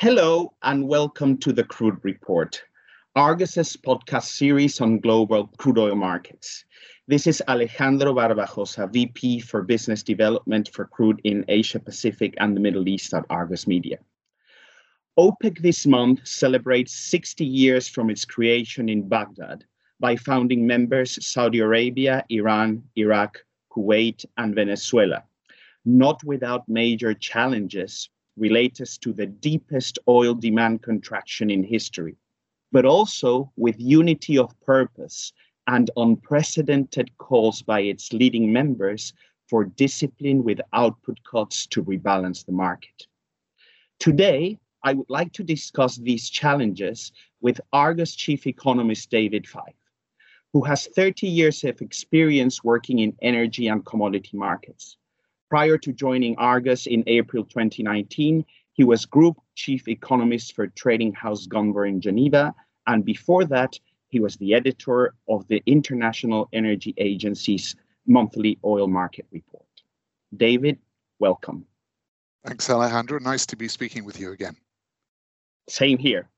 Hello and welcome to the Crude Report, Argus's podcast series on global crude oil markets. This is Alejandro Barbajosa, VP for Business Development for Crude in Asia Pacific and the Middle East at Argus Media. OPEC this month celebrates 60 years from its creation in Baghdad by founding members Saudi Arabia, Iran, Iraq, Kuwait, and Venezuela, not without major challenges related to the deepest oil demand contraction in history, but also with unity of purpose and unprecedented calls by its leading members for discipline with output cuts to rebalance the market. Today, I would like to discuss these challenges with Argus chief economist David Fyfe, who has 30 years of experience working in energy and commodity markets. Prior to joining Argus in April 2019, he was group chief economist for trading house Gunvor in Geneva, and before that, he was the editor of the International Energy Agency's monthly oil market report. David, welcome. Thanks, Alejandro. Nice to be speaking with you again. Same here.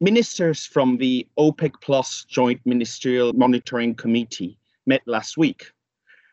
Ministers from the OPEC Plus Joint Ministerial Monitoring Committee met last week.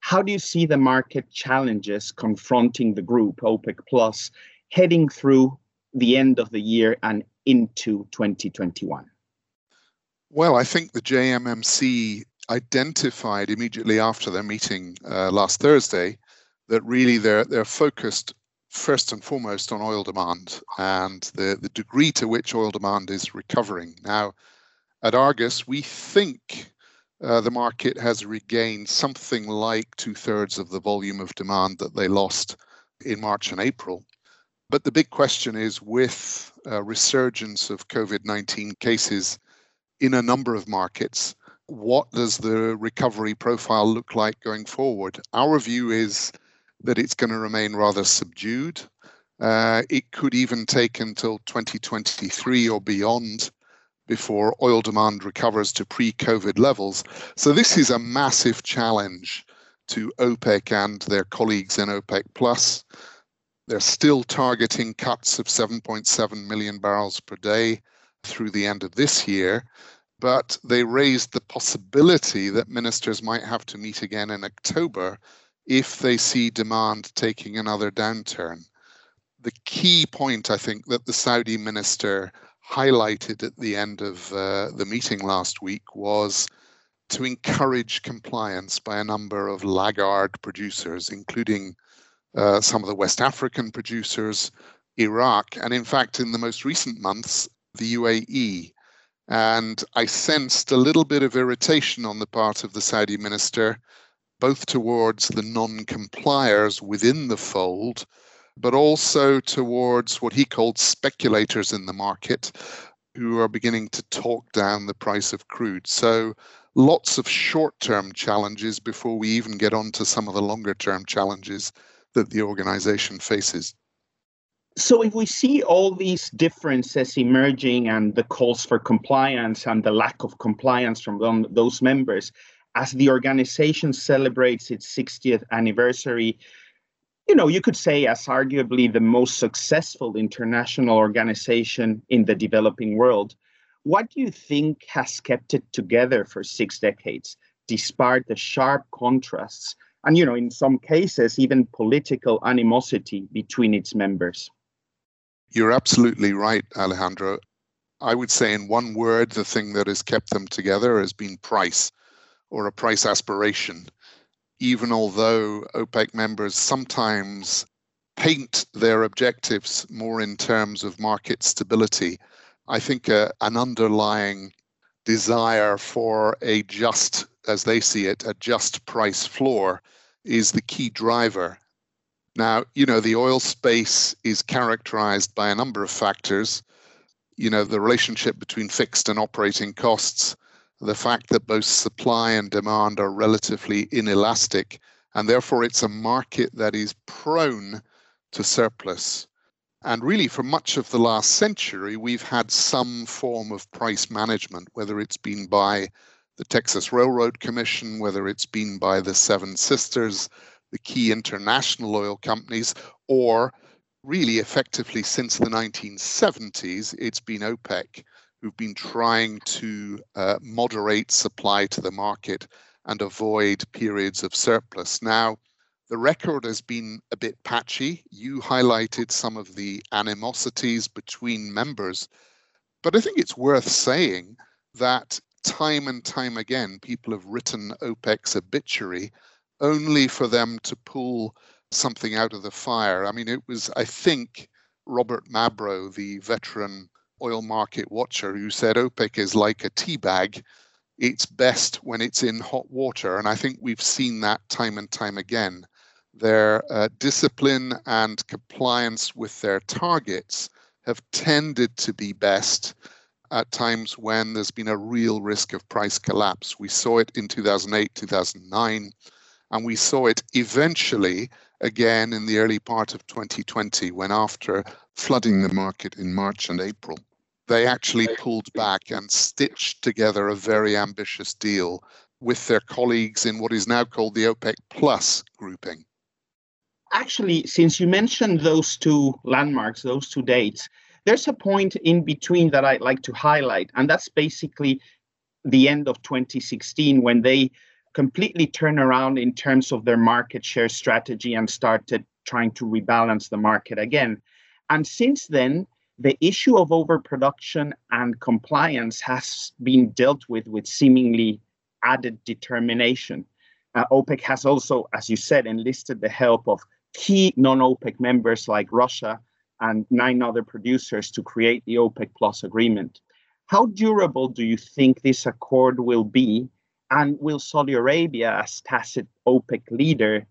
How do you see the market challenges confronting the group, OPEC Plus, heading through the end of the year and into 2021? Well, I think the JMMC identified immediately after their meeting uh, last Thursday that really they're they're focused first and foremost on oil demand and the, the degree to which oil demand is recovering. Now, at Argus, we think uh, the market has regained something like two thirds of the volume of demand that they lost in March and April. But the big question is with a resurgence of COVID 19 cases in a number of markets, what does the recovery profile look like going forward? Our view is that it's going to remain rather subdued. Uh, it could even take until 2023 or beyond before oil demand recovers to pre COVID levels. So, this is a massive challenge to OPEC and their colleagues in OPEC. Plus. They're still targeting cuts of 7.7 million barrels per day through the end of this year. But they raised the possibility that ministers might have to meet again in October if they see demand taking another downturn. The key point, I think, that the Saudi minister highlighted at the end of uh, the meeting last week was to encourage compliance by a number of laggard producers, including uh, some of the West African producers, Iraq, and in fact, in the most recent months, the UAE. And I sensed a little bit of irritation on the part of the Saudi minister both towards the non compliers within the fold, but also towards what he called speculators in the market who are beginning to talk down the price of crude. So, lots of short term challenges before we even get on to some of the longer term challenges that the organization faces. So, if we see all these differences emerging and the calls for compliance and the lack of compliance from those members, as the organization celebrates its 60th anniversary, you know, you could say as arguably the most successful international organization in the developing world. What do you think has kept it together for six decades, despite the sharp contrasts and, you know, in some cases, even political animosity between its members? You're absolutely right, Alejandro. I would say, in one word, the thing that has kept them together has been price or a price aspiration, even although OPEC members sometimes paint their objectives more in terms of market stability. I think uh, an underlying desire for a just, as they see it, a just price floor is the key driver. Now, you know, the oil space is characterized by a number of factors. You know, the relationship between fixed and operating costs, the fact that both supply and demand are relatively inelastic, and therefore it's a market that is prone to surplus. And really, for much of the last century, we've had some form of price management, whether it's been by the Texas Railroad Commission, whether it's been by the Seven Sisters, the key international oil companies, or really effectively since the 1970s, it's been OPEC who've been trying to uh, moderate supply to the market and avoid periods of surplus. Now, the record has been a bit patchy. You highlighted some of the animosities between members, but I think it's worth saying that time and time again, people have written OPEC's obituary only for them to pull something out of the fire. I mean, it was, I think, Robert Mabro, the veteran oil market watcher, who said OPEC is like a tea bag. It's best when it's in hot water. And I think we've seen that time and time again. Their uh, discipline and compliance with their targets have tended to be best at times when there's been a real risk of price collapse. We saw it in 2008, 2009, and we saw it eventually again in the early part of 2020 when, after flooding the market in March and April, they actually pulled back and stitched together a very ambitious deal with their colleagues in what is now called the OPEC Plus grouping. Actually, since you mentioned those two landmarks, those two dates, there's a point in between that I'd like to highlight, and that's basically the end of 2016 when they completely turn around in terms of their market share strategy and started trying to rebalance the market again. And since then, the issue of overproduction and compliance has been dealt with with seemingly added determination. Uh, OPEC has also, as you said, enlisted the help of key non OPEC members like Russia and nine other producers to create the OPEC Plus agreement. How durable do you think this accord will be? And will Saudi Arabia, as tacit OPEC leader,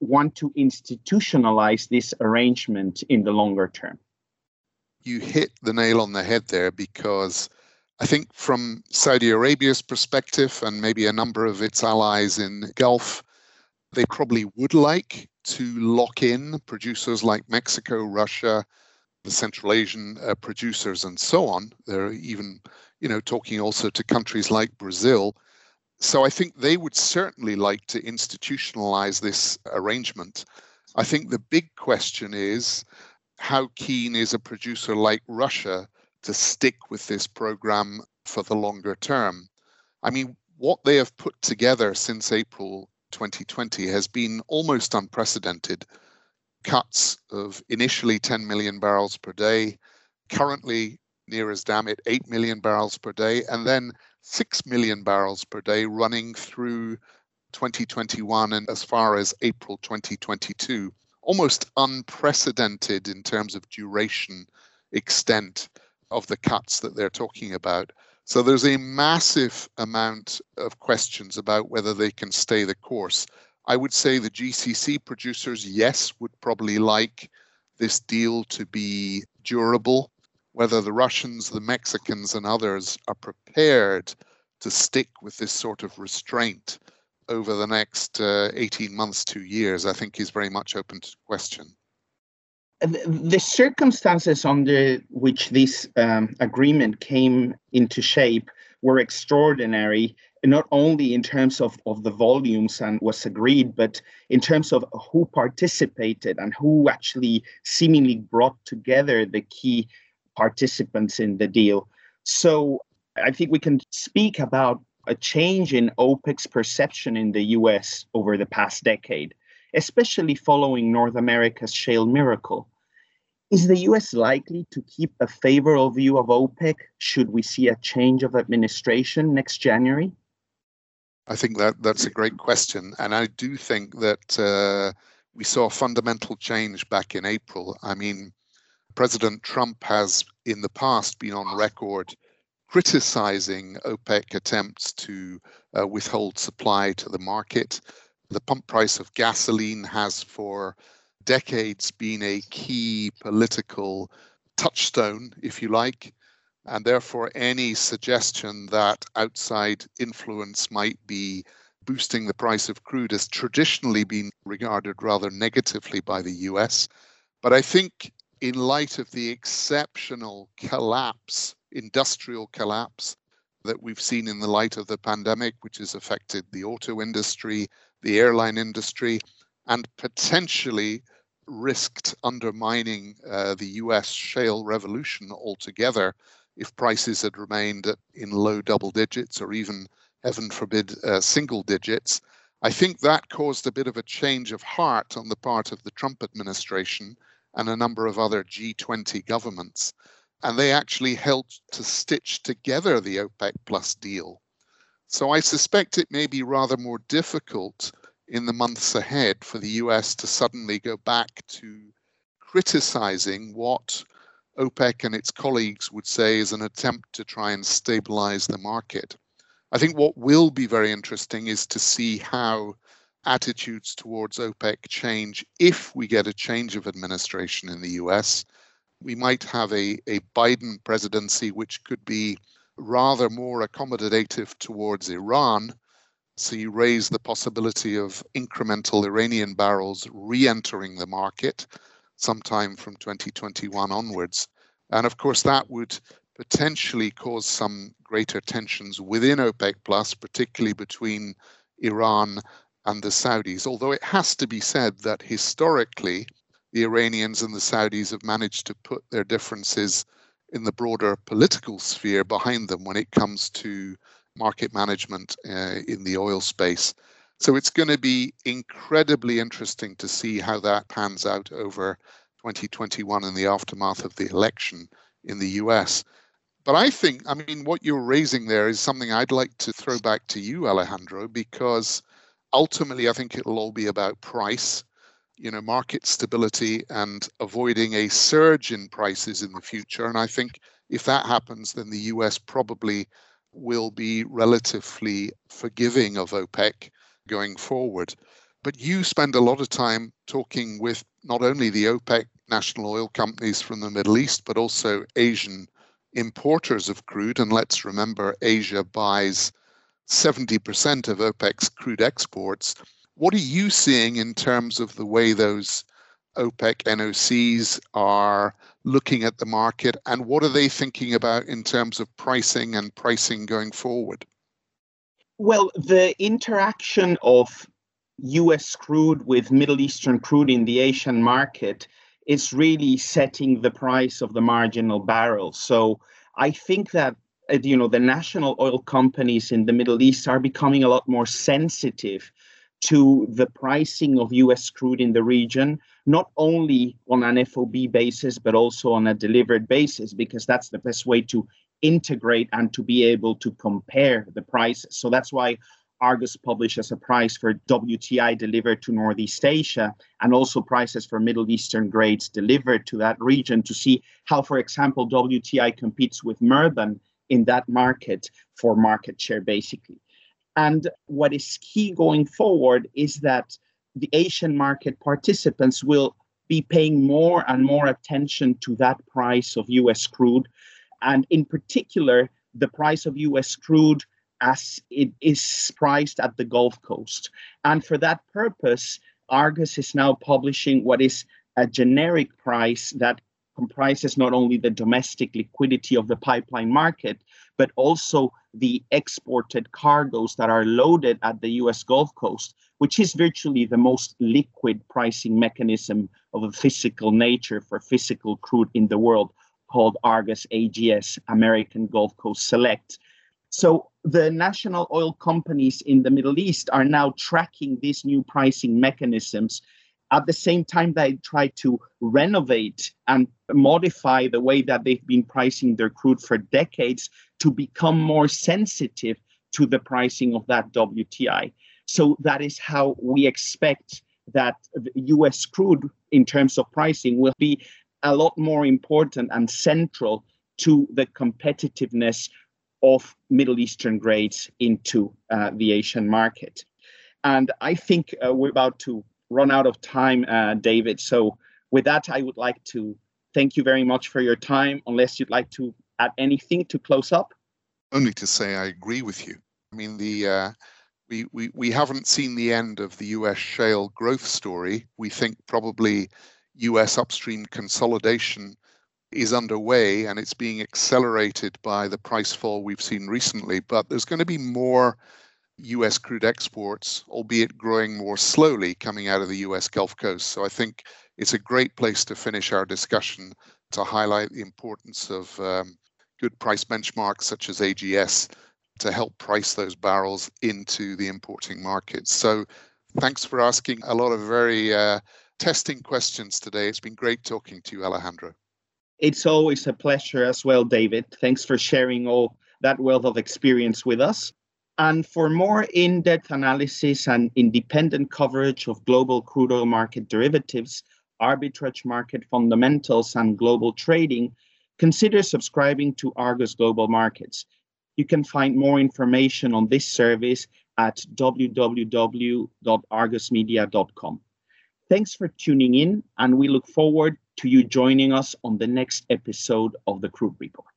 want to institutionalize this arrangement in the longer term? You hit the nail on the head there because I think from Saudi Arabia's perspective and maybe a number of its allies in Gulf, they probably would like to lock in producers like Mexico, Russia, the Central Asian uh, producers, and so on. They're even, you know, talking also to countries like Brazil. So I think they would certainly like to institutionalize this arrangement. I think the big question is how keen is a producer like Russia to stick with this program for the longer term? I mean, what they have put together since April 2020 has been almost unprecedented. Cuts of initially 10 million barrels per day, currently near as damn it 8 million barrels per day, and then 6 million barrels per day running through 2021 and as far as April 2022. Almost unprecedented in terms of duration, extent of the cuts that they're talking about. So there's a massive amount of questions about whether they can stay the course. I would say the GCC producers, yes, would probably like this deal to be durable. Whether the Russians, the Mexicans, and others are prepared to stick with this sort of restraint over the next uh, 18 months, two years, I think is very much open to question the circumstances under which this um, agreement came into shape were extraordinary, not only in terms of, of the volumes and was agreed, but in terms of who participated and who actually seemingly brought together the key participants in the deal. So I think we can speak about a change in OPEC's perception in the US over the past decade especially following North America's shale miracle. Is the US likely to keep a favorable view of OPEC should we see a change of administration next January? I think that that's a great question. And I do think that uh, we saw a fundamental change back in April. I mean, President Trump has in the past been on record criticizing OPEC attempts to uh, withhold supply to the market. The pump price of gasoline has for decades been a key political touchstone, if you like. And therefore, any suggestion that outside influence might be boosting the price of crude has traditionally been regarded rather negatively by the US. But I think, in light of the exceptional collapse, industrial collapse that we've seen in the light of the pandemic, which has affected the auto industry, the airline industry, and potentially risked undermining uh, the US shale revolution altogether if prices had remained in low double digits or even, heaven forbid, uh, single digits. I think that caused a bit of a change of heart on the part of the Trump administration and a number of other G20 governments. And they actually helped to stitch together the OPEC Plus deal. So I suspect it may be rather more difficult in the months ahead for the US to suddenly go back to criticizing what OPEC and its colleagues would say is an attempt to try and stabilize the market. I think what will be very interesting is to see how attitudes towards OPEC change if we get a change of administration in the US. We might have a, a Biden presidency which could be rather more accommodative towards Iran. So you raise the possibility of incremental Iranian barrels re entering the market sometime from 2021 onwards. And of course, that would potentially cause some greater tensions within OPEC Plus, particularly between Iran and the Saudis. Although it has to be said that historically, the Iranians and the Saudis have managed to put their differences in the broader political sphere behind them when it comes to market management uh, in the oil space. So it's going to be incredibly interesting to see how that pans out over 2021 in the aftermath of the election in the US. But I think, I mean, what you're raising there is something I'd like to throw back to you, Alejandro, because ultimately I think it'll all be about price, you know, market stability and avoiding a surge in prices in the future. And I think if that happens, then the US probably will be relatively forgiving of OPEC going forward. But you spend a lot of time talking with not only the OPEC national oil companies from the Middle East, but also Asian importers of crude. And let's remember, Asia buys 70% of OPEC's crude exports. What are you seeing in terms of the way those OPEC NOCs are looking at the market, and what are they thinking about in terms of pricing and pricing going forward? Well, the interaction of US crude with Middle Eastern crude in the Asian market is really setting the price of the marginal barrel. So I think that uh, you know the national oil companies in the Middle East are becoming a lot more sensitive to the pricing of US crude in the region, not only on an FOB basis, but also on a delivered basis, because that's the best way to integrate and to be able to compare the prices. So that's why Argus publishes a price for WTI delivered to Northeast Asia and also prices for Middle Eastern grades delivered to that region to see how, for example, WTI competes with Murban in that market for market share, basically. And what is key going forward is that the Asian market participants will be paying more and more attention to that price of US crude. And in particular, the price of US crude as it is priced at the Gulf Coast. And for that purpose, Argus is now publishing what is a generic price that comprises not only the domestic liquidity of the pipeline market, but also the exported cargoes that are loaded at the US Gulf Coast, which is virtually the most liquid pricing mechanism of a physical nature for physical crude in the world, called Argus AGS, American Gulf Coast Select. So the national oil companies in the Middle East are now tracking these new pricing mechanisms. At the same time, they try to renovate and modify the way that they've been pricing their crude for decades to become more sensitive to the pricing of that WTI. So that is how we expect that US crude, in terms of pricing, will be a lot more important and central to the competitiveness of Middle Eastern grades into uh, the Asian market. And I think uh, we're about to run out of time, uh, David. So, with that, I would like to thank you very much for your time, unless you'd like to add anything to close up. Only to say I agree with you. I mean, the uh, we, we, we haven't seen the end of the US shale growth story. We think probably US upstream consolidation is underway and it's being accelerated by the price fall we've seen recently. But there's going to be more US crude exports, albeit growing more slowly coming out of the US Gulf Coast. So I think it's a great place to finish our discussion to highlight the importance of um, good price benchmarks such as AGS to help price those barrels into the importing markets. So thanks for asking a lot of very uh, testing questions today. It's been great talking to you, Alejandro. It's always a pleasure as well, David. Thanks for sharing all that wealth of experience with us. And for more in depth analysis and independent coverage of global crude oil market derivatives, arbitrage market fundamentals, and global trading, consider subscribing to Argus Global Markets. You can find more information on this service at www.argusmedia.com. Thanks for tuning in, and we look forward to you joining us on the next episode of the Crude Report.